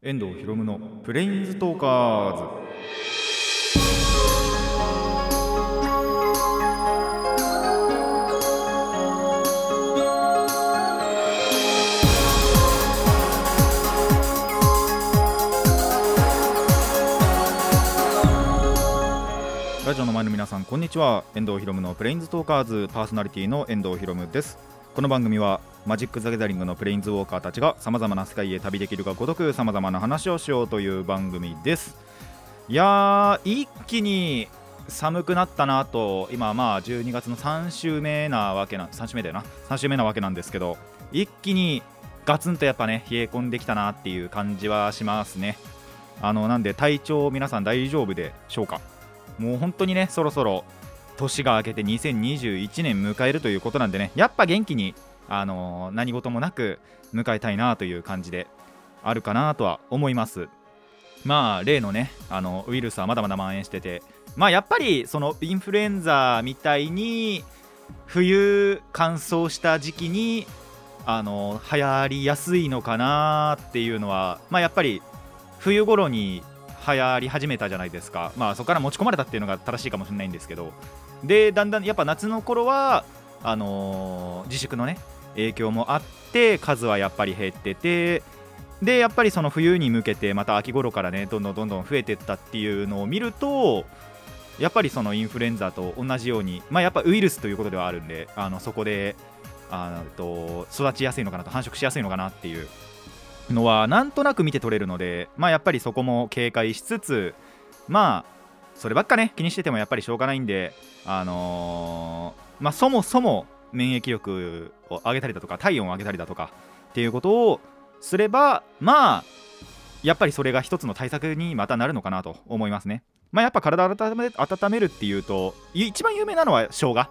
遠藤ひろむのプレインズトーカーズ。ラジオの前の皆さんこんにちは。遠藤ひろむのプレインズトーカーズパーソナリティの遠藤ひろむです。この番組はマジック・ザ・ギャザリングのプレインズウォーカーたちがさまざまな世界へ旅できるがごとくさまざまな話をしようという番組です。いやー一気に寒くなったなと今まあ12月の3週目なわけな3週目だよな。3週目なわけなんですけど一気にガツンとやっぱね冷え込んできたなっていう感じはしますね。あのなんで体調皆さん大丈夫でしょうか？もう本当にねそろそろ年が明けて2021年迎えるということなんでねやっぱ元気に、あの何事もなく迎えたいなという感じであるかなとは思います。まあ例のねあのウイルスはまだまだ蔓延してて。まあやっぱりそのインフルエンザみたいに冬乾燥した時期にあの流行りやすいのかなっていうのはまあやっぱり冬頃に流行り始めたじゃないですか。まあそこから持ち込まれたっていうのが正しいかもしれないんですけど。でだんだんやっぱ夏の頃はあのー自粛のね影響もあって数はやっぱり減っててでやっぱりその冬に向けてまた秋頃からねどんどんどんどん増えてったっていうのを見るとやっぱりそのインフルエンザと同じようにまあやっぱウイルスということではあるんであのそこであと育ちやすいのかなと繁殖しやすいのかなっていうのはなんとなく見て取れるのでまあやっぱりそこも警戒しつつまあそればっかね気にしててもやっぱりしょうがないんであのーまあそもそも免疫力を上げたりだとか体温を上げたりだとかっていうことをすればまあやっぱりそれが一つの対策にまたなるのかなと思いますね。まあやっぱ体を温めるっていうと一番有名なのは生姜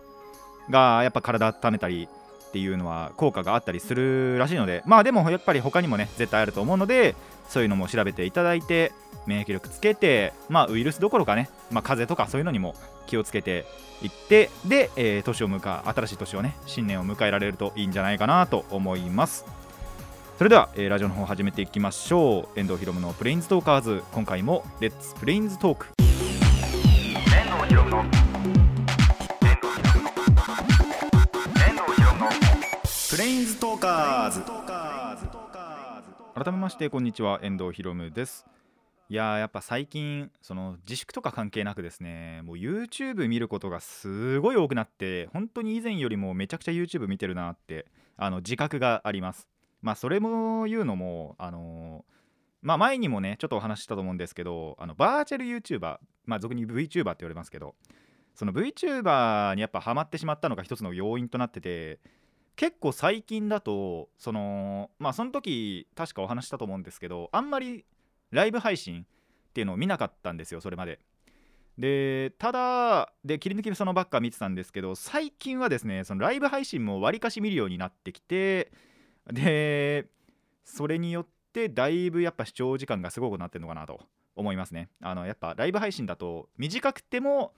がやっぱ体温めたりっていうのは効果があったりするらしいのでまあでもやっぱり他にもね絶対あると思うのでそういうのも調べていただいて免疫力つけてまあウイルスどころかね、まあ、風邪とかそういうのにも気をつけていってで、えー年を迎え新しい年をね新年を迎えられるといいんじゃないかなと思います。それでは、えーラジオの方始めていきましょう。遠藤ひろむのプレインズトーカーズ。今回もレッツプレインズトーク遠藤ひろむのプレインズトーカーズ。改めましてこんにちは。遠藤ひろむです。いやーやっぱ最近その自粛とか関係なくですねもう YouTube 見ることがすごい多くなって本当に以前よりもめちゃくちゃ YouTube 見てるなってあの自覚があります。まあそれも言うのもあのーまあ前にもねちょっとお話ししたと思うんですけどあのバーチャル YouTuber まあ俗に VTuber って言われますけどその VTuber にやっぱハマってしまったのが一つの要因となってて結構最近だとそのまあその時確かお話したと思うんですけどあんまりライブ配信っていうのを見なかったんですよそれまで。でただで切り抜きそのばっか見てたんですけど最近はですねそのライブ配信もわりかし見るようになってきてでそれによってだいぶやっぱ視聴時間がすごくなってるのかなと思いますね。あのやっぱライブ配信だと短くても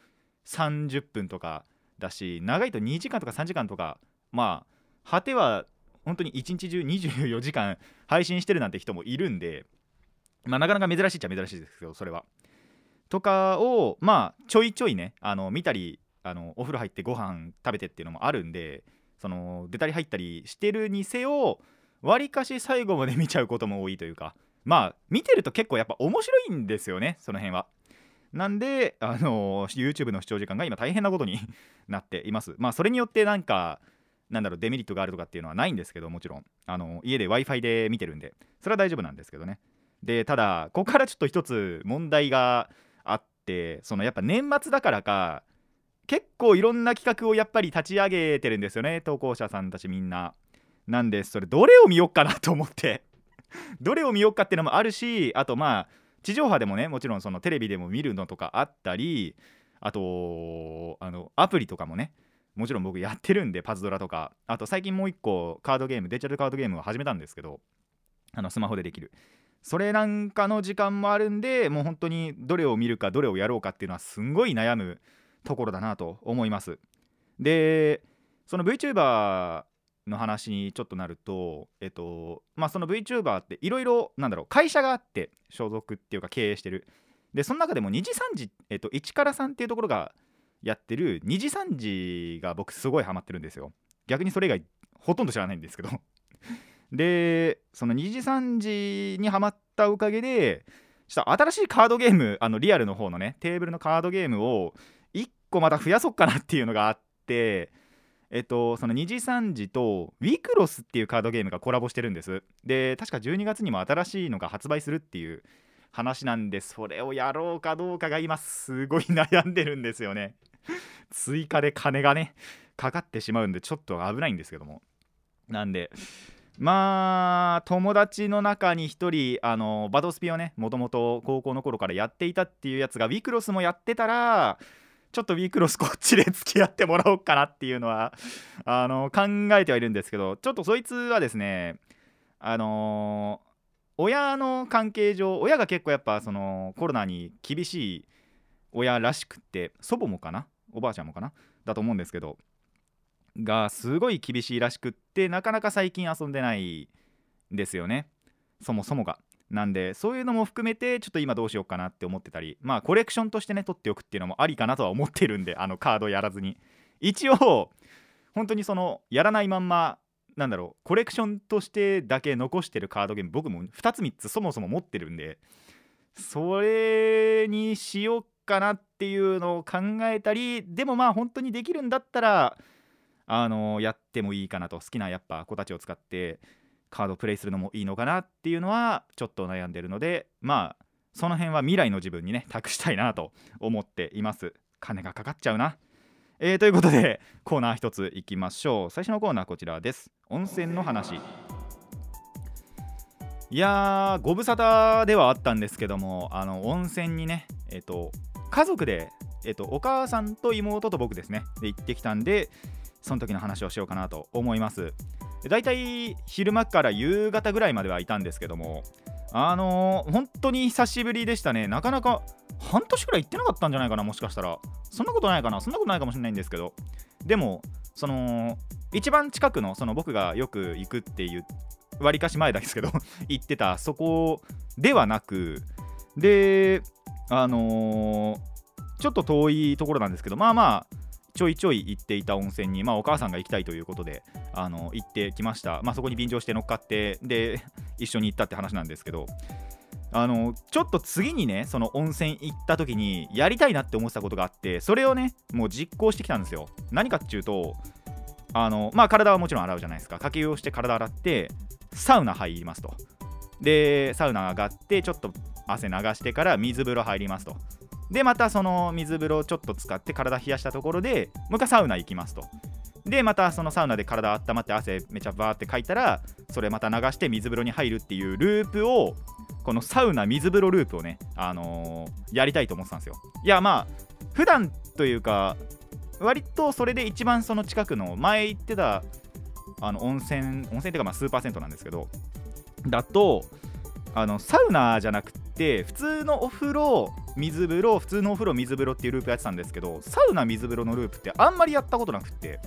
30分とかだし長いと2時間とか3時間とかまあ果ては本当に一日中24時間配信してるなんて人もいるんでまあなかなか珍しいっちゃ珍しいですけどそれは。とかをまあちょいちょいねあの見たりあのお風呂入ってご飯食べてっていうのもあるんでその出たり入ったりしてるにせよわりかし最後まで見ちゃうことも多いというかまあ見てると結構やっぱ面白いんですよねその辺は。なんであの YouTube の視聴時間が今大変なことになっています。まあそれによってなんかなんだろうデメリットがあるとかっていうのはないんですけどもちろん。あの家で w i f i で見てるんでそれは大丈夫なんですけどね。でただここからちょっと一つ問題があってそのやっぱ年末だからか結構いろんな企画をやっぱり立ち上げてるんですよね。投稿者さんたちみんな。なんでそれどれを見よっかなと思って。どれを見よっかっていうのもあるしあとまあ地上波でもねもちろんそのテレビでも見るのとかあったりあとあのアプリとかもねもちろん僕やってるんでパズドラとか。あと最近もう一個カードゲームデジタルカードゲームを始めたんですけどあのスマホでできる。それなんかの時間もあるんでもう本当にどれを見るかどれをやろうかっていうのはすんごい悩むところだなと思います。でその VTuber の話にちょっとなると、えっとまあ、その VTuber っていろいろなんだろう会社があって所属っていうか経営してる。でその中でも2時3時、えっと、1から3っていうところがやってる2時3時が僕すごいハマってるんですよ。逆にそれ以外ほとんど知らないんですけど。でその2時3時にハマったおかげでちょっと新しいカードゲームあのリアルの方のねテーブルのカードゲームを1個また増やそうかなっていうのがあってえっと、その2時3時とウィクロスっていうカードゲームがコラボしてるんです。で確か12月にも新しいのが発売するっていう話なんでそれをやろうかどうかが今すごい悩んでるんですよね。追加で金がねかかってしまうんでちょっと危ないんですけども。なんでまあ友達の中に1人あのバドスピをねもともと高校の頃からやっていたっていうやつがウィクロスもやってたらちょっとウィクロスこっちで付き合ってもらおうかなっていうのはあの考えてはいるんですけどちょっとそいつはですねあの、親の関係上親が結構やっぱそのコロナに厳しい親らしくって祖母もかなおばあちゃんもかなだと思うんですけどがすごい厳しいらしくってなかなか最近遊んでないんですよね。そもそもが。なんでそういうのも含めてちょっと今どうしようかなって思ってたりまあコレクションとしてね取っておくっていうのもありかなとは思ってるんであのカードやらずに。一応本当にそのやらないまんまなんだろうコレクションとしてだけ残してるカードゲーム僕も2つ3つそもそも持ってるんでそれにしようかなっていうのを考えたりでもまあ本当にできるんだったらあのやってもいいかなと。好きなやっぱ子たちを使ってカードプレイするのもいいのかなっていうのはちょっと悩んでるのでまあその辺は未来の自分にね託したいなと思っています。金がかかっちゃうな。えー、ということでコーナー一ついきましょう。最初のコーナーこちらです。温泉の話。いやーご無沙汰ではあったんですけどもあの温泉にねえっ、ー、と家族でえっ、とお母さんと妹と僕ですね。で行ってきたんでその時の話をしようかなと思います。だいたい昼間から夕方ぐらいまではいたんですけどもあのー、本当に久しぶりでしたね。なかなか半年くらい行ってなかったんじゃないかなもしかしたら。そんなことないかなそんなことないかもしれないんですけど。でもその一番近くのその僕がよく行くっていうわりかし前ですけど 行ってたそこではなくであのー、ちょっと遠いところなんですけどまあまあちょいちょい行っていた温泉に、まあ、お母さんが行きたいということであの行ってきました、まあ、そこに便乗して乗っかってで 一緒に行ったって話なんですけどあのちょっと次にねその温泉行った時にやりたいなって思ってたことがあってそれをねもう実行してきたんですよ。何かっていうとあのまあ体はもちろん洗うじゃないですか。掛け湯をして体洗ってサウナ入りますと。でサウナ上がってちょっと汗流してから水風呂入りますと。でまたその水風呂をちょっと使って体冷やしたところでもう一回サウナ行きますと。でまたそのサウナで体温まって汗めちゃバーってかいたらそれまた流して水風呂に入るっていうループをこのサウナ水風呂ループをね、あのー、やりたいと思ってたんですよ。いやまあ普段というか割とそれで一番その近くの前行ってたあの温泉温泉っていうかまあスーパー銭湯なんですけどだとあのサウナじゃなくて普通のお風呂水風呂普通のお風呂水風呂っていうループやってたんですけどサウナ水風呂のループってあんまりやったことなくて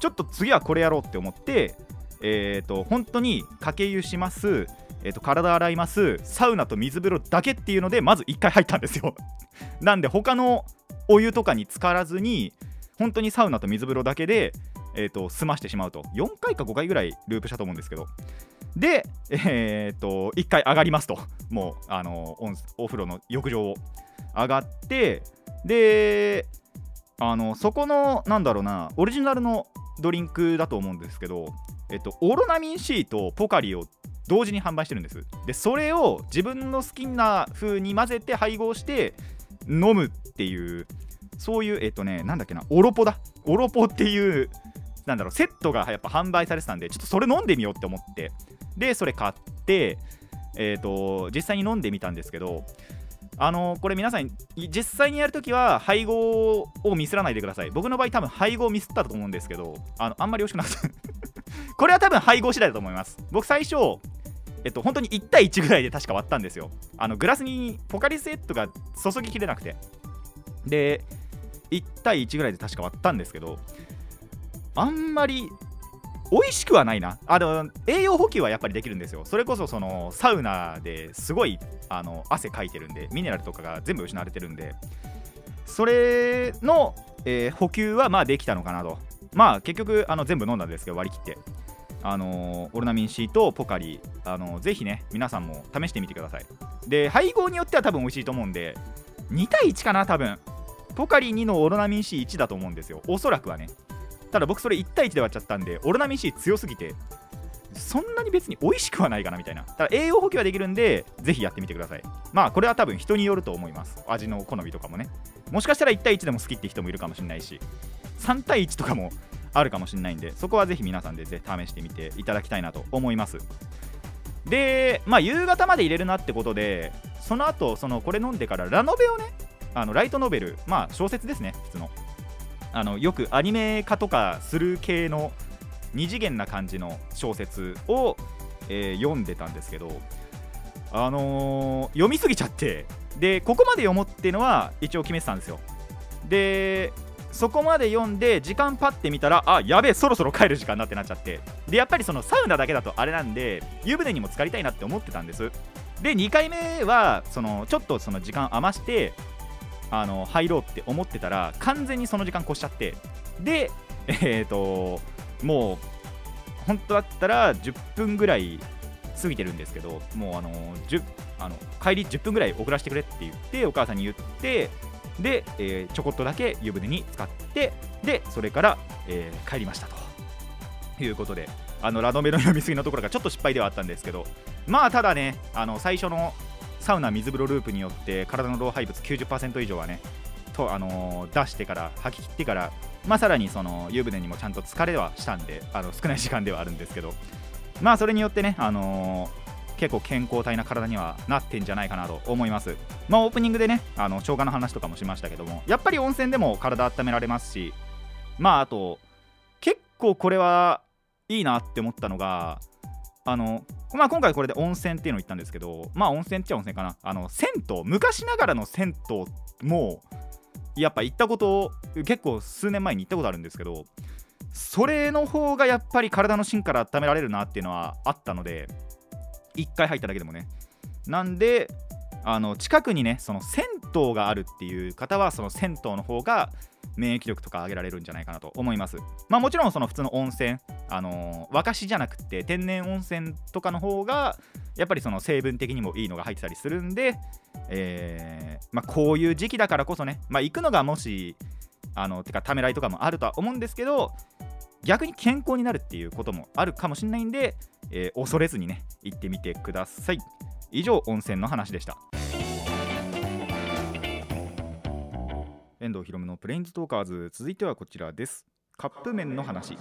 ちょっと次はこれやろうって思ってえっ、ー、と本当にかけ湯しますえーと、体洗いますサウナと水風呂だけっていうのでまず1回入ったんですよ。なんで他のお湯とかに浸からずに本当にサウナと水風呂だけで、えーと、済ましてしまうと。4回か5回ぐらいループしたと思うんですけど。で、えーと、1回上がりますと。もうあのお風呂の浴場を上がってであのそこのなんだろうなオリジナルのドリンクだと思うんですけど、えっと、オロナミン C とポカリを同時に販売してるんです。でそれを自分の好きな風に混ぜて配合して飲むっていうそういうえっとねなんだっけなオロポだ。オロポっていうなんだろうセットがやっぱ販売されてたんでちょっとそれ飲んでみようって思ってでそれ買ってえ、ー、と実際に飲んでみたんですけどあのこれ皆さん実際にやるときは配合をミスらないでください。僕の場合多分配合ミスったと思うんですけどあのあんまり美味しくなかった。これは多分配合次第だと思います。僕最初えっと本当に1対1ぐらいで確か割ったんですよ。あのグラスにポカリスエットが注ぎきれなくて。で1対1ぐらいで確か割ったんですけどあんまり美味しくはないな。あの栄養補給はやっぱりできるんですよ。それこそそのサウナですごいあの汗かいてるんでミネラルとかが全部失われてるんで。それの、えー補給はまあできたのかなと。まあ結局あの全部飲んだんですけど割り切って。あのオルナミン C とポカリあのーぜひね皆さんも試してみてください。で配合によっては多分美味しいと思うんで2対1かな多分。ポカリ2のオロナミン C1 だと思うんですよ。おそらくはね。ただ僕それ1対1で割っちゃったんでオロナミン C 強すぎてそんなに別に美味しくはないかなみたいな。ただ栄養補給はできるんでぜひやってみてください。まあこれは多分人によると思います。味の好みとかもね。もしかしたら1対1でも好きって人もいるかもしれないし3対1とかもあるかもしれないんでそこはぜひ皆さんでぜ試してみていただきたいなと思います。でまあ夕方まで入れるなってことでその後そのこれ飲んでからラノベをねあのライトノベルまあ小説ですね普通の。あのよくアニメ化とかする系の二次元な感じの小説を、えー読んでたんですけどあのー読みすぎちゃってでここまで読もうっていうのは一応決めてたんですよ。でそこまで読んで時間パッて見たらあやべえそろそろ帰る時間だってなっちゃって。でやっぱりそのサウナだけだとあれなんで湯船にも浸かりたいなって思ってたんです。で2回目はそのちょっとその時間余してあの入ろうって思ってたら完全にその時間越しちゃって。で えっ、ともう本当だったら10分ぐらい過ぎてるんですけどもうあの10あの帰り10分ぐらい遅らせてくれって言ってお母さんに言ってで、えーちょこっとだけ湯船に浸かってでそれから、えー帰りましたと。いうことであのラノベの 読みすぎのところがちょっと失敗ではあったんですけどまあただねあの最初のサウナ水風呂ループによって体の老廃物90%以上はねと、あのー出してから吐き切ってからまあさらにその湯船にもちゃんと疲れはしたんであの少ない時間ではあるんですけどまあそれによってねあのー結構健康体な体にはなってんじゃないかなと思います。まあオープニングでねあの生姜の話とかもしましたけどもやっぱり温泉でも体温められますしまああと結構これはいいなって思ったのがあのまあ今回これで温泉っていうのを言ったんですけどまあ温泉っちゃ温泉かな。あの銭湯。昔ながらの銭湯もやっぱ行ったこと結構数年前に行ったことあるんですけどそれの方がやっぱり体の芯から温められるなっていうのはあったので1回入っただけでもね。なんであの近くにねその銭湯があるっていう方はその銭湯の方が免疫力とか上げられるんじゃないかなと思います。まあもちろんその普通の温泉あのー沸かしじゃなくて天然温泉とかの方がやっぱりその成分的にもいいのが入ってたりするんで、えーまあ、こういう時期だからこそね、まあ、行くのがもしあのてかためらいとかもあるとは思うんですけど逆に健康になるっていうこともあるかもしれないんで、えー恐れずにね行ってみてください。以上温泉の話でした。遠藤ひろむのプレインズトーカーズ。続いてはこちらです。カップ麺の話。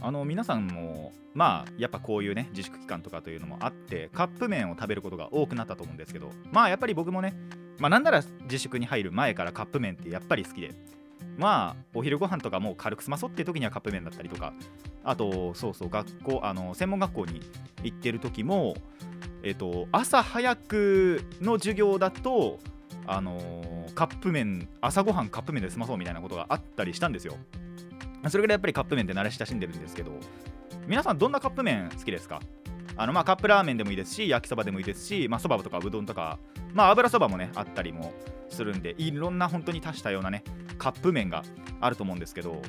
あの皆さんもまあやっぱこういうね自粛期間とかというのもあってカップ麺を食べることが多くなったと思うんですけどまあやっぱり僕もねまあなんなら自粛に入る前からカップ麺ってやっぱり好きでまあお昼ご飯とかもう軽く済まそうっていう時にはカップ麺だったりとかあとそうそう学校あの専門学校に行ってる時もえっと朝早くの授業だとあのーカップ麺朝ごはんカップ麺で済まそうみたいなことがあったりしたんですよ。それぐらいやっぱりカップ麺って慣れ親しんでるんですけど皆さんどんなカップ麺好きですか？あのまあカップラーメンでもいいですし焼きそばでもいいですしまあそばとかうどんとかまあ油そばもねあったりもするんでいろんな本当に多種多様なねカップ麺があると思うんですけど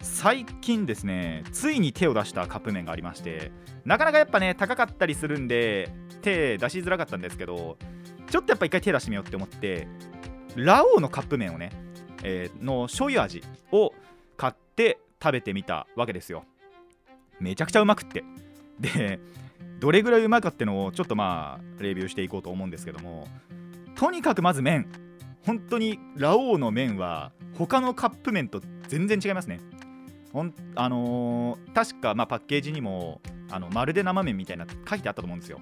最近ですねついに手を出したカップ麺がありましてなかなかやっぱね高かったりするんで手出しづらかったんですけどちょっとやっぱ一回手出してみようって思ってラオウのカップ麺をね、えーの醤油味を買って食べてみたわけですよ。めちゃくちゃうまくって。でどれぐらいうまいかってのをちょっとまあレビューしていこうと思うんですけどもとにかくまず麺。本当にラオウの麺は他のカップ麺と全然違いますね。ほんあのー確かまパッケージにもあのまるで生麺みたいな書いてあったと思うんですよ。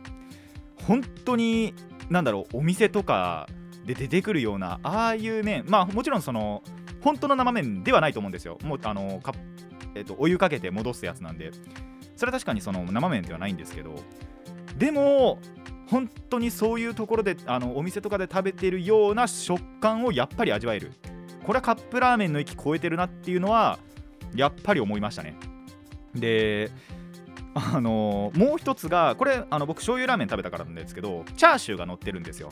本当になんだろうお店とかで出てくるようなああいう麺まあもちろんその本当の生麺ではないと思うんですよ。もうあのか、えっとお湯かけて戻すやつなんで。それは確かにその生麺ではないんですけど。でも本当にそういうところであのお店とかで食べてるような食感をやっぱり味わえる。これはカップラーメンの域超えてるなっていうのはやっぱり思いましたね。であのもう一つがこれあの僕醤油ラーメン食べたからなんですけどチャーシューが乗ってるんですよ。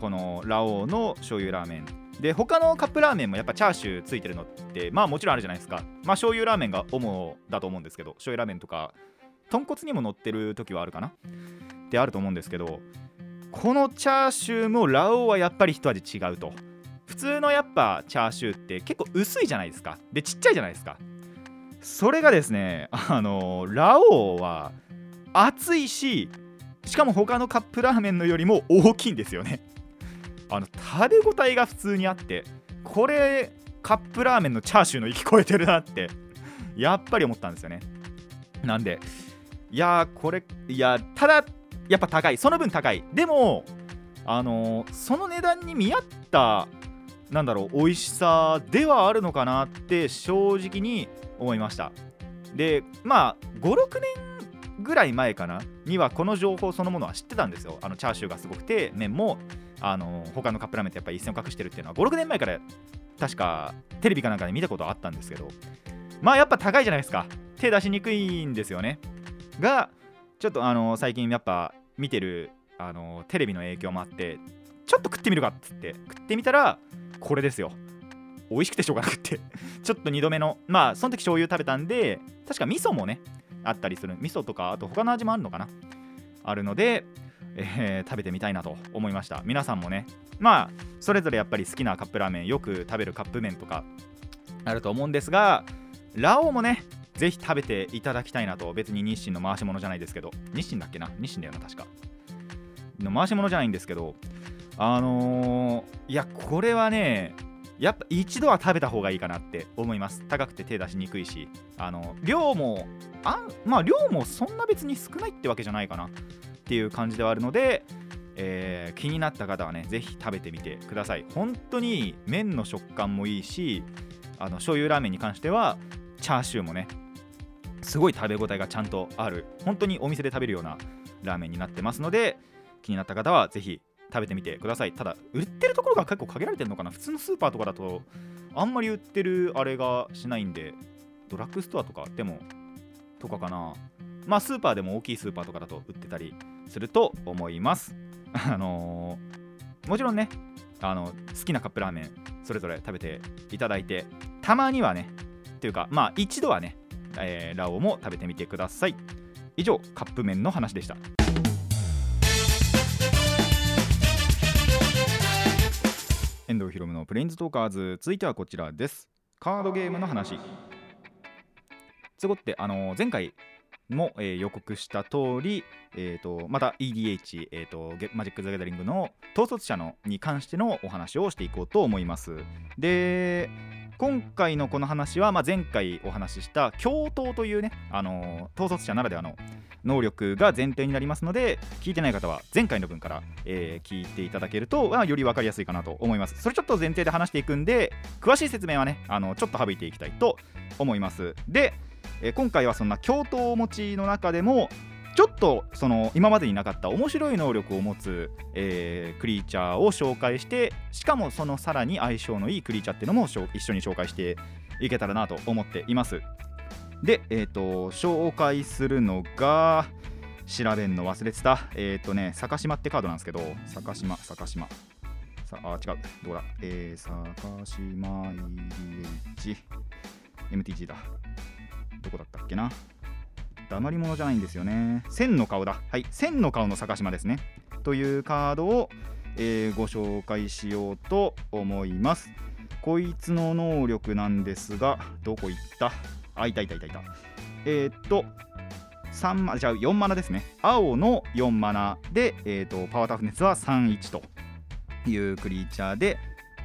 このラオウの醤油ラーメン。で他のカップラーメンもやっぱチャーシューついてるのってまあもちろんあるじゃないですか。まあ醤油ラーメンが主だと思うんですけど醤油ラーメンとか豚骨にも乗ってる時はあるかな？ってあると思うんですけどこのチャーシューもラオウはやっぱり一味違うと。普通のやっぱチャーシューって結構薄いじゃないですか。でちっちゃいじゃないですか。それがですねあのラオウは厚いししかも他のカップラーメンのよりも大きいんですよね。あの食べ応えが普通にあってこれカップラーメンのチャーシューの域超えてるなってやっぱり思ったんですよね。なんでいやこれいやただやっぱ高い。その分高い。でもあのーその値段に見合ったなんだろう美味しさではあるのかなって正直に思いました。でまあ56年ぐらい前かなにはこの情報そのものは知ってたんですよ。あのチャーシューがすごくて麺もあの他のカップラーメンとやっぱり一線を隠してるっていうのは56年前から確かテレビかなんかで見たことあったんですけどまあやっぱ高いじゃないですか。手出しにくいんですよね。がちょっとあの最近やっぱ見てるあのテレビの影響もあってちょっと食ってみるかっつって食ってみたらこれですよ。美味しくてしょうがなくて。ちょっと2度目のまあその時醤油食べたんで確か味噌もねあったりする。味噌とかあと他の味もあるのかな。あるので、えー食べてみたいなと思いました。皆さんもねまあそれぞれやっぱり好きなカップラーメンよく食べるカップ麺とかあると思うんですがラオウもねぜひ食べていただきたいなと。別に日清の回し物じゃないですけど。日清だっけな？日清だよな確か。の回し物じゃないんですけどあのーいやこれはねやっぱ一度は食べた方がいいかなって思います。高くて手出しにくいし。あの量もあまあ量もそんな別に少ないってわけじゃないかなっていう感じではあるので、えー気になった方はねぜひ食べてみてください。本当に麺の食感もいいしあの醤油ラーメンに関してはチャーシューもねすごい食べ応えがちゃんとある。本当にお店で食べるようなラーメンになってますので気になった方はぜひ食べてみてください。ただ売ってるところが結構限られてるのかな？普通のスーパーとかだとあんまり売ってるあれがしないんでドラッグストアとかでもとかかな。まあスーパーでも大きいスーパーとかだと売ってたりすると思います。あのーもちろんねあの好きなカップラーメンそれぞれ食べていただいてたまにはねというかまあ一度はね、えーラオウも食べてみてください。以上カップ麺の話でした。遠藤ひろむのプレインズトーカーズ。続いてはこちらです。カードゲームの話。つごってあの前回も、えー予告した通り、えー、とまた EDH、えー、とマジック・ザ・ギャザリングの統率者のに関してのお話をしていこうと思います。で今回のこの話は、まあ、前回お話しした共闘というね、あの統率者ならではの能力が前提になりますので聞いてない方は前回の分から、えー聞いていただけると、まあ、より分かりやすいかなと思います。それちょっと前提で話していくんで詳しい説明はねあのちょっと省いていきたいと思います。で、えー今回はそんな共闘持ちの中でもちょっとその今までになかった面白い能力を持つ、えークリーチャーを紹介してしかもそのさらに相性のいいクリーチャーっていうのも一緒に紹介していけたらなと思っています。で、えっ、と紹介するのが調べんの忘れてた。えっ、とね坂島ってカードなんですけど坂島坂島。さあ違う。どこだ？えー、坂島 EDH MTG だ。どこだったっけな？黙り物じゃないんですよね。千の顔だ。はい。千の顔の坂島ですね。というカードを、えーご紹介しようと思います。こいつの能力なんですがどこ行った？あいたいたいたいた。えー、っと3マじゃ4マナですね。青の4マナで、えー、とパワータフネスは31というクリーチャーで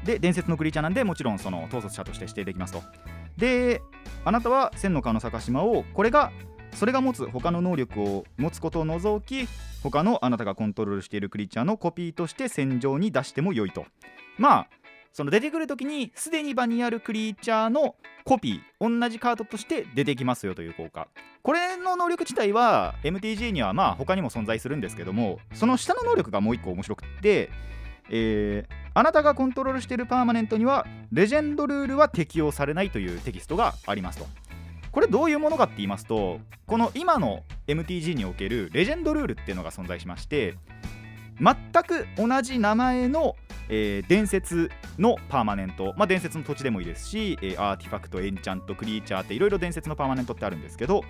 で伝説のクリーチャーなんでもちろんその統率者として指定できますと。であなたは千の顔の坂島をこれがそれが持つ他の能力を持つことを除き他のあなたがコントロールしているクリーチャーのコピーとして戦場に出しても良いと。まあその出てくる時にすでに場にあるクリーチャーのコピー同じカードとして出てきますよという効果。これの能力自体は MTG にはまあ他にも存在するんですけどもその下の能力がもう一個面白くってえーあなたがコントロールしているパーマネントにはレジェンドルールは適用されないというテキストがありますと。これどういうものかって言いますとこの今の MTG におけるレジェンドルールっていうのが存在しまして全く同じ名前の、えー伝説のパーマネント、まあ、伝説の土地でもいいですし、えーアーティファクトエンチャントクリーチャーっていろいろ伝説のパーマネントってあるんですけど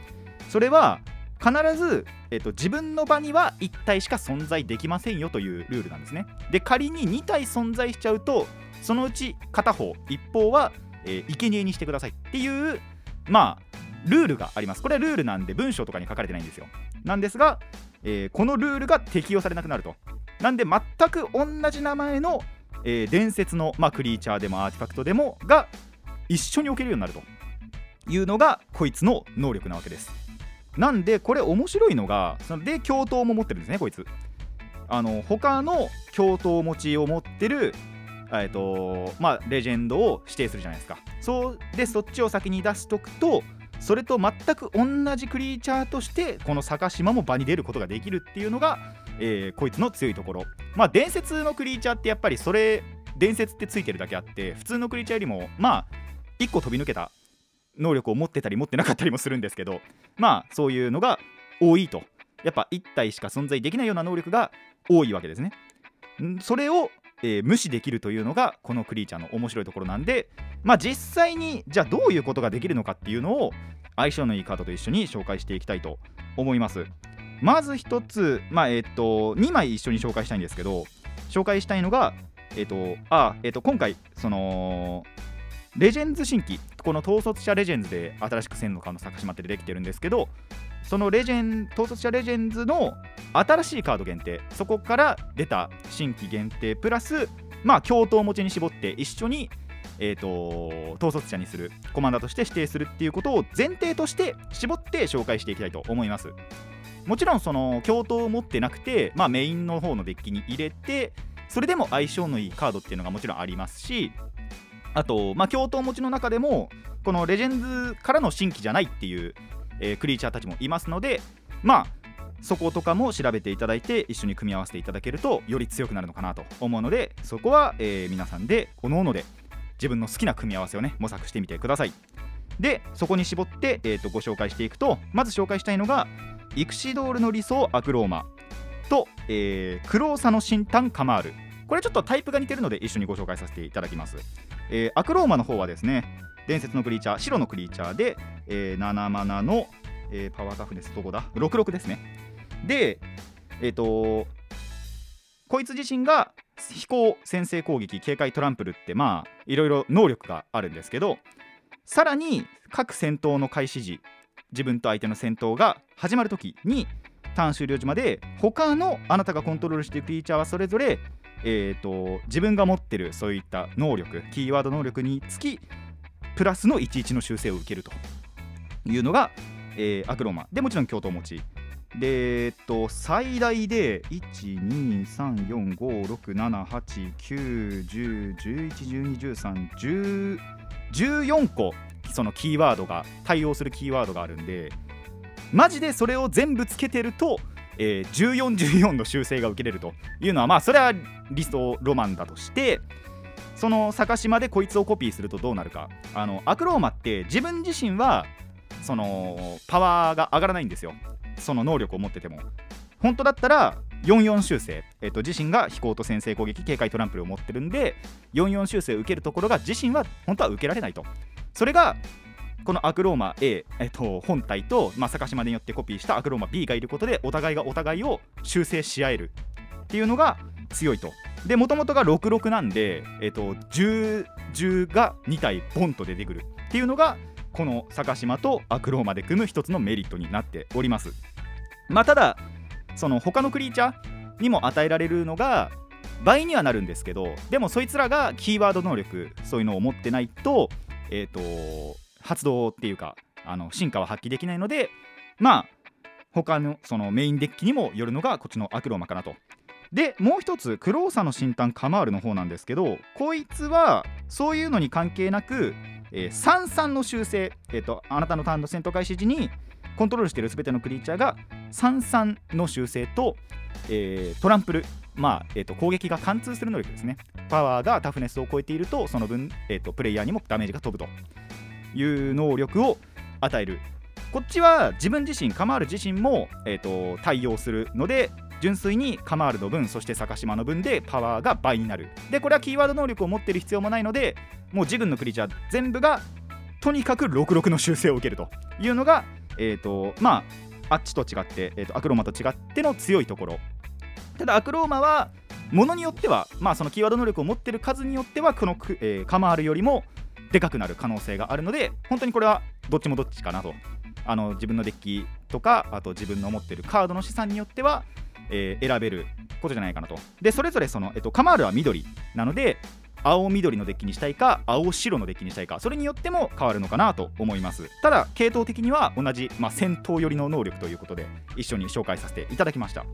それは必ず、えーと自分の場には1体しか存在できませんよというルールなんですね。で仮に2体存在しちゃうとそのうち片方一方は、えー生贄にしてくださいっていうまあルールがあります。これはルールなんで文章とかに書かれてないんですよ。なんですが、えーこのルールが適用されなくなると。なんで全く同じ名前の、えー伝説の、まあ、クリーチャーでもアーティファクトでもが一緒に置けるようになるというのがこいつの能力なわけです。なんでこれ面白いのがそので共闘も持ってるんですねこいつ。あの他の共闘持ちを持ってるえっとまあレジェンドを指定するじゃないですか。そうでそっちを先に出しとくとそれと全く同じクリーチャーとしてこの坂島も場に出ることができるっていうのが、えーこいつの強いところ。まあ伝説のクリーチャーってやっぱりそれ伝説ってついてるだけあって普通のクリーチャーよりもまあ1個飛び抜けた能力を持ってたり持ってなかったりもするんですけどまあそういうのが多いと。やっぱ1体しか存在できないような能力が多いわけですね。それを、えー無視できるというのがこのクリーチャーの面白いところなんでまあ実際にじゃあどういうことができるのかっていうのを相性のいいカードと一緒に紹介していきたいと思います。まず1つまあえっ、と2枚一緒に紹介したいんですけど紹介したいのがえっ、とあえっ、と今回そのレジェンズ新規この統率者レジェンズで新しく千の顔の坂島ってできてるんですけどそのレジェン統率者レジェンズの新しいカード限定そこから出た新規限定プラスまあ共闘持ちに絞って一緒にえー、と統率者にするコマンダーとして指定するっていうことを前提として絞って紹介していきたいと思います。もちろんその共闘を持ってなくて、まあ、メインの方のデッキに入れてそれでも相性のいいカードっていうのがもちろんありますしあと、まあ、共闘持ちの中でもこのレジェンズからの新規じゃないっていう、えークリーチャーたちもいますのでまあそことかも調べていただいて一緒に組み合わせていただけるとより強くなるのかなと思うのでそこは、えー皆さんで各々で自分の好きな組み合わせをね模索してみてください。でそこに絞って、えー、とご紹介していくとまず紹介したいのがイクシドールの理想アクローマと、えー、クローサの新炭カマール。これちょっとタイプが似てるので一緒にご紹介させていただきます、えーアクローマの方はですね伝説のクリーチャー白のクリーチャーで、えー7マナの、えーパワータフネスどこだ？66ですね。でえっ、とこいつ自身が飛行先制攻撃警戒トランプルってまあいろいろ能力があるんですけどさらに各戦闘の開始時自分と相手の戦闘が始まる時にターン終了時まで他のあなたがコントロールしているクリーチャーはそれぞれ、えー、と自分が持ってるそういった能力キーワード能力につきプラスの11の修正を受けるというのが、えーアクローマでもちろん共闘持ち。で、えっと、最大で1234567891011121314個そのキーワードが対応するキーワードがあるんでマジでそれを全部つけてると、えー1414の修正が受けれるというのはまあそれは理想ロマンだとしてその坂島でこいつをコピーするとどうなるか。あのアクローマって自分自身はそのパワーが上がらないんですよ。その能力を持ってても。本当だったら44修正、えっと自身が飛行と先制攻撃警戒トランプルを持ってるんで44修正受けるところが自身は本当は受けられないと。それがこのアクローマ A、えっと、本体と、まあ、坂島によってコピーしたアクローマ B がいることでお互いがお互いを修正し合えるっていうのが強いと。でもともとが66なんで、えっと、10, 10が2体ボンと出てくるっていうのがこの坂島とアクローマで組む一つのメリットになっております。まあただその他のクリーチャーにも与えられるのが倍にはなるんですけどでもそいつらがキーワード能力そういうのを持ってないとえっ、と発動っていうかあの進化は発揮できないのでまあ他のそのメインデッキにもよるのがこっちのアクローマかなと。でもう一つクローサの新炭カマールの方なんですけどこいつはそういうのに関係なく、えー、33の修正、えーとあなたのターンの戦闘開始時にコントロールしている全てのクリーチャーが33の修正と、えートランプル、まあえー、と攻撃が貫通する能力ですね。パワーがタフネスを超えているとその分、えー、とプレイヤーにもダメージが飛ぶと。いう能力を与えるこっちは自分自身カマール自身も、えー、と対応するので純粋にカマールの分そして坂島の分でパワーが倍になるでこれはキーワード能力を持ってる必要もないのでもう自分のクリーチャー全部がとにかく66の修正を受けるというのがえっ、とまああっちと違って、えー、とアクローマと違っての強いところただアクローマはものによってはまあそのキーワード能力を持ってる数によってはこの、えーカマールよりもでかくなる可能性があるので本当にこれはどっちもどっちかなと。あの自分のデッキとかあと自分の持ってるカードの資産によっては、えー選べることじゃないかなと。でそれぞれその、えっと、カマールは緑なので青緑のデッキにしたいか青白のデッキにしたいかそれによっても変わるのかなと思います。ただ系統的には同じ、まあ、戦闘寄りの能力ということで一緒に紹介させていただきました。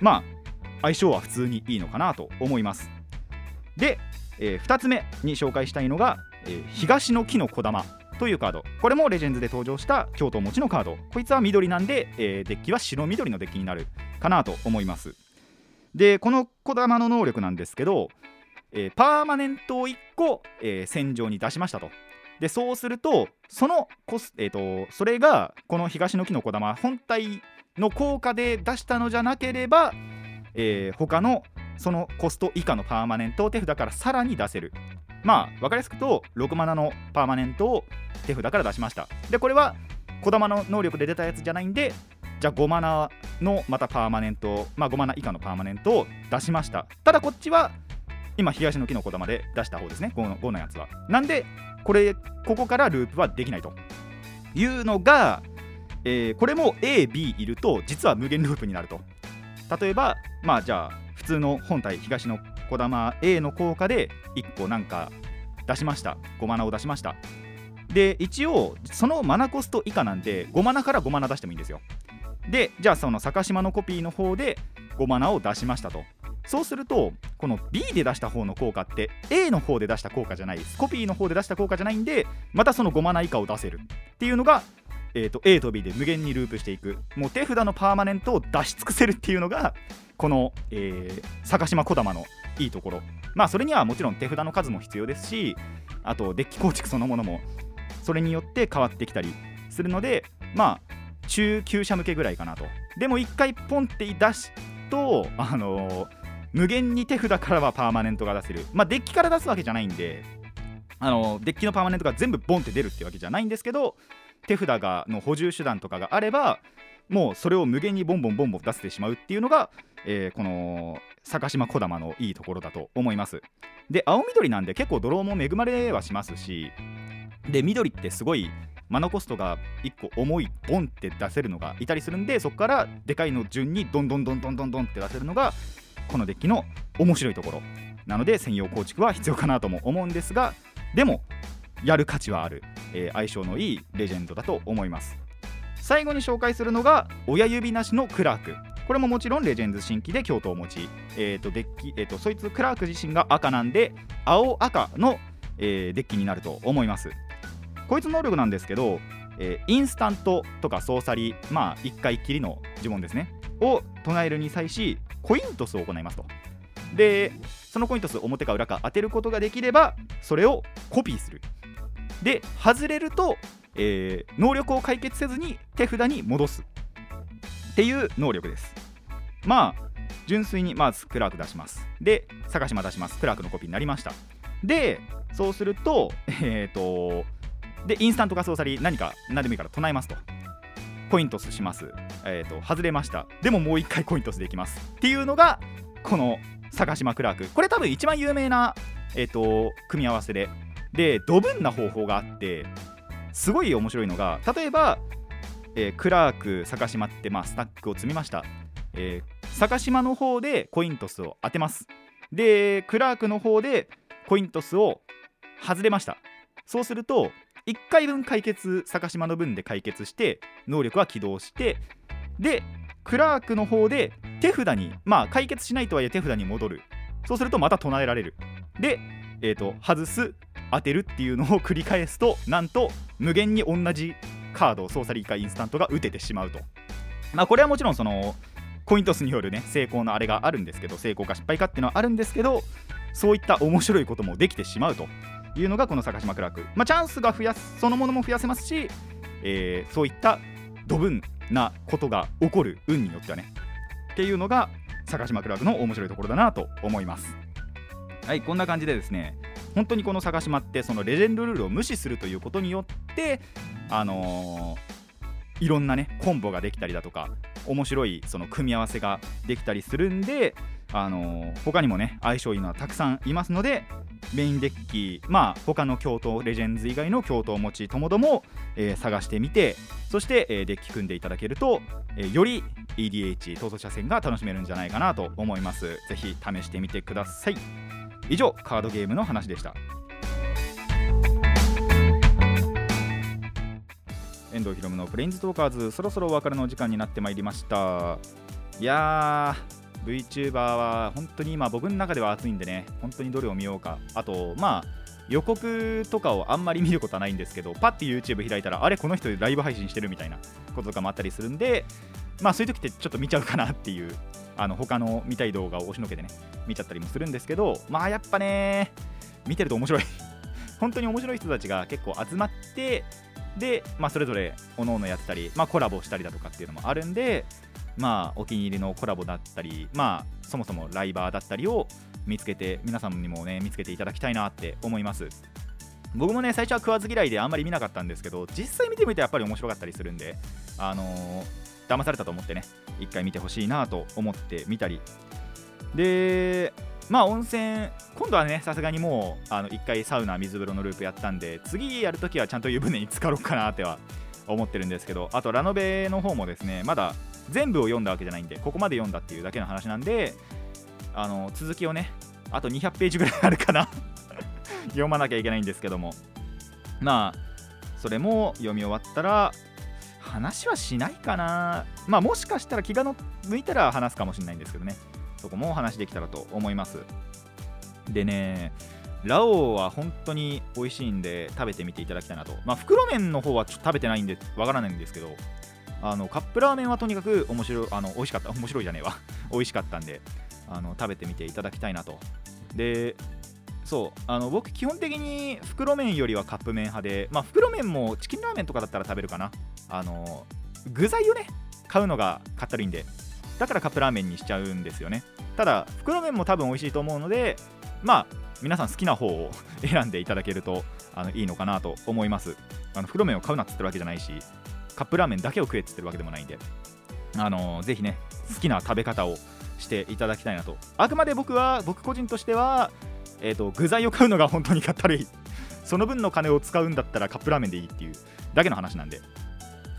まあ相性は普通にいいのかなと思います。で、え2つ目に紹介したいのが、え東の木の小玉というカード。これもレジェンズで登場した京都持ちのカード。こいつは緑なんで、えーデッキは白緑のデッキになるかなと思います。でこの小玉の能力なんですけど、えーパーマネントを1個、えー戦場に出しましたと。でそうするとそのコス、えー、とそれがこの東の木の小玉本体の効果で出したのじゃなければ、えー他のそのコスト以下のパーマネントを手札からさらに出せる。まあ分かりやすくと6マナのパーマネントを手札から出しました。でこれは小玉の能力で出たやつじゃないんでじゃあ5マナのまたパーマネントまあ5マナ以下のパーマネントを出しました。ただこっちは今東の木の小玉で出した方ですね。5, の5のやつは。なんでこれここからループはできないというのが、えーこれも AB いると実は無限ループになると。例えばまあじゃあ普通の本体東の小玉 A の効果で1個なんか出しました。5マナを出しました。で一応そのマナコスト以下なんで5マナから5マナ出してもいいんですよ。でじゃあその坂島のコピーの方で5マナを出しましたと。そうするとこの B で出した方の効果って A の方で出した効果じゃないですコピーの方で出した効果じゃないんでまたその5マナ以下を出せる。っていうのが、えー、と A と B で無限にループしていく。もう手札のパーマネントを出し尽くせるっていうのがこの、えー、坂島小玉のいいところ。まあそれにはもちろん手札の数も必要ですしあとデッキ構築そのものもそれによって変わってきたりするのでまあ中級者向けぐらいかなと。でも1回ポンって出すとあのー無限に手札からはパーマネントが出せる。まあデッキから出すわけじゃないんであのーデッキのパーマネントが全部ボンって出るってわけじゃないんですけど手札がの補充手段とかがあればもうそれを無限にボンボンボンボン出せてしまうっていうのが、えーこの坂島小玉のいいところだと思います。で青緑なんで結構ドローも恵まれはしますしで緑ってすごいマナコストが1個重いボンって出せるのがいたりするんでそこからでかいの順にどんどんどんどんどんどんって出せるのがこのデッキの面白いところなので専用構築は必要かなとも思うんですがでもやる価値はある、えー相性のいいレジェンドだと思います。最後に紹介するのが親指なしのクラーク。これももちろんレジェンズ新規で京都を持ち、えー、とデッキ、えー、とそいつクラーク自身が赤なんで青赤の、えーデッキになると思います。こいつの能力なんですけど、えーインスタントとかソーサリーまあ1回きりの呪文ですね。を唱えるに際しコイントスを行いますと。でそのコイントス表か裏か当てることができればそれをコピーする。で外れると、えー能力を解決せずに手札に戻す。っていう能力です。まあ純粋にまずクラーク出します。で坂島出します。クラークのコピーになりました。でそうすると えっ、とでインスタントかソーサリー何か何でもいいから唱えますと。コイントスします。えっ、と外れました。でももう一回コイントスできます。っていうのがこの坂島クラーク。これ多分一番有名なえっ、と組み合わせで。でドブンな方法があってすごい面白いのが例えば、えークラーク坂島って、まあ、スタックを積みました、えー坂島の方でコイントスを当てます。でクラークの方でコイントスを外れました。そうすると1回分解決坂島の分で解決して能力は起動してでクラークの方で手札にまあ解決しないとはいえ手札に戻る。そうするとまた唱えられる。で、えー、と外す当てるっていうのを繰り返すとなんと無限に同じカード操作リーかインスタントが打ててしまうと。まあこれはもちろんそのコイントスによるね成功のあれがあるんですけど成功か失敗かっていうのはあるんですけどそういった面白いこともできてしまうというのがこの坂島クラーク、まあ、チャンスが増やすそのものも増やせますしえーそういった土分なことが起こる運によってはねっていうのが坂島クラブの面白いところだなと思いますはいこんな感じでですね本当にこの坂島ってそのレジェンドルールを無視するということによってあのーいろんなねコンボができたりだとか面白いその組み合わせができたりするんであのー他にもね相性いいのはたくさんいますのでメインデッキまあ他の京都レジェンズ以外の京都を持ちともども、えー探してみてそして、えーデッキ組んでいただけると、えーより EDH 逃走車戦が楽しめるんじゃないかなと思います。ぜひ試してみてください。以上カードゲームの話でした。遠藤ひろむのプレインズトーカーズそろそろお別れの時間になってまいりました。いやー VTuber は本当に今僕の中では熱いんでね本当にどれを見ようか。あとまあ予告とかをあんまり見ることはないんですけどパッて YouTube 開いたらあれこの人ライブ配信してるみたいなこととかもあったりするんでまあそういう時ってちょっと見ちゃうかなっていうあの他の見たい動画を押しのけてね見ちゃったりもするんですけどまあやっぱね見てると面白い。本当に面白い人たちが結構集まってで、まあ、それぞれ各々やったり、まあ、コラボしたりだとかっていうのもあるんで、まあ、お気に入りのコラボだったり、まあ、そもそもライバーだったりを見つけて皆さんにもね見つけていただきたいなって思います。僕もね最初は食わず嫌いであんまり見なかったんですけど実際見てみてやっぱり面白かったりするんであのー騙されたと思ってね一回見てほしいなと思ってみたり。でまあ温泉今度はねさすがにもうあの1回サウナ水風呂のループやったんで次やるときはちゃんと湯船に浸かろうかなっては思ってるんですけどあとラノベの方もですねまだ全部を読んだわけじゃないんでここまで読んだっていうだけの話なんであの続きをねあと200ページぐらいあるかな。読まなきゃいけないんですけども。まあそれも読み終わったら話はしないかな。まあもしかしたら気が向いたら話すかもしれないんですけどね。そこもお話できたらと思います。でねラオウは本当に美味しいんで食べてみていただきたいなと。まあ袋麺の方はちょっと食べてないんでわからないんですけどあのカップラーメンはとにかく面白いあの美味しかった。面白いじゃねえわ。美味しかったんであの食べてみていただきたいなと。でそうあの僕基本的に袋麺よりはカップ麺派でまあ袋麺もチキンラーメンとかだったら食べるかな。あの具材をね買うのがかったるいんでだからカップラーメンにしちゃうんですよね。ただ袋麺も多分美味しいと思うのでまあ皆さん好きな方を 選んでいただけるとあのいいのかなと思います。あの袋麺を買うなっつってるわけじゃないしカップラーメンだけを食えっつってるわけでもないんであのぜひね好きな食べ方をしていただきたいなと。あくまで僕は僕個人としては、えー、と具材を買うのが本当にかったるい。その分の金を使うんだったらカップラーメンでいいっていうだけの話なんで、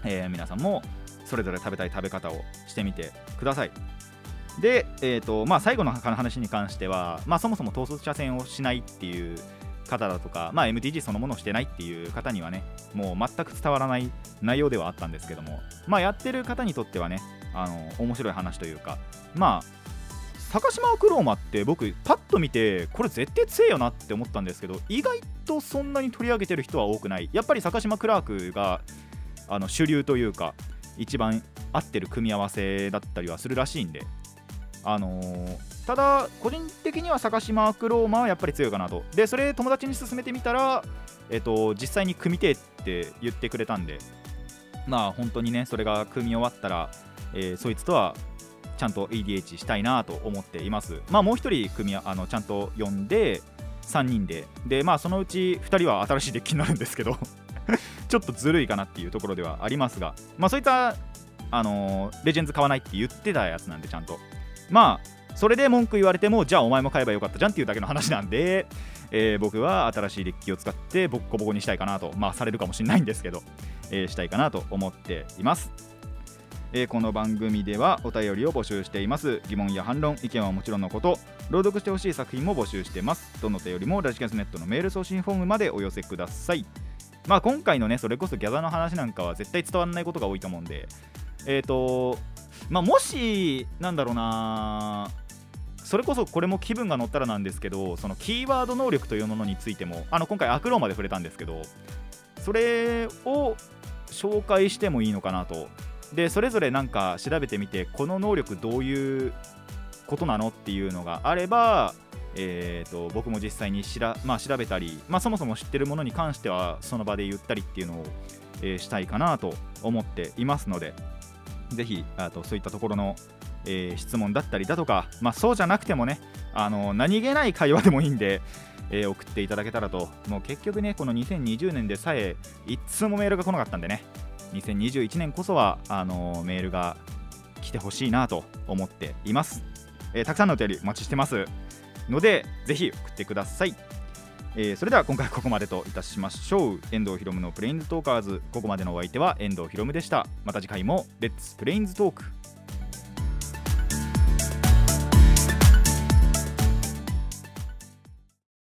えー皆さんもそれぞれ食べたい食べ方をしてみてください。で、えーとまあ、最後の話に関しては、まあ、そもそも統率車線をしないっていう方だとか、まあ、MTG そのものをしてないっていう方にはねもう全く伝わらない内容ではあったんですけども、まあ、やってる方にとってはねあの面白い話というかまあ坂島クローマって僕パッと見てこれ絶対強えよなって思ったんですけど意外とそんなに取り上げてる人は多くない。やっぱり坂島クラークがあの主流というか一番合ってる組み合わせだったりはするらしいんで。あのーただ個人的には坂島クローマはやっぱり強いかなと。でそれ友達に勧めてみたらえっと実際に組みてって言ってくれたんで。まあ本当にねそれが組み終わったら、えーそいつとはちゃんと EDH したいなと思っています。まあもう一人組あのちゃんと呼んで3人で。でまあそのうち2人は新しいデッキになるんですけど ちょっとずるいかなっていうところではありますが。まあそういったあのーレジェンズ買わないって言ってたやつなんでちゃんと。まあそれで文句言われてもじゃあお前も買えばよかったじゃんっていうだけの話なんで、えー僕は新しいデッキを使ってボッコボコにしたいかなとまあされるかもしれないんですけど、えーしたいかなと思っています。えーこの番組ではお便りを募集しています。疑問や反論意見はもちろんのこと朗読してほしい作品も募集してます。どのお便りもラジキャスネットのメール送信フォームまでお寄せください。まあ今回のねそれこそギャザの話なんかは絶対伝わらないことが多いと思うんでえっ、とまあもしなんだろうなそれこそこれも気分が乗ったらなんですけどそのキーワード能力というものについてもあの今回アクローまで触れたんですけどそれを紹介してもいいのかなとでそれぞれなんか調べてみてこの能力どういうことなのっていうのがあれば、えー、と僕も実際にしら、まあ、調べたり、まあ、そもそも知ってるものに関してはその場で言ったりっていうのをえーしたいかなと思っていますのでぜひあとそういったところの、えー質問だったりだとか、まあ、そうじゃなくてもねあの何気ない会話でもいいんで、えー送っていただけたらと。もう結局ねこの2020年でさえ一通もメールが来なかったんでね。2021年こそはあのメールが来てほしいなと思っています、えーたくさんのお便りお待ちしてます。のでぜひ送ってください。えーそれでは今回ここまでといたしましょう。遠藤ひろむのプレインズトーカーズ。ここまでのお相手は遠藤ひろむでした。また次回もレッツプレインズトーク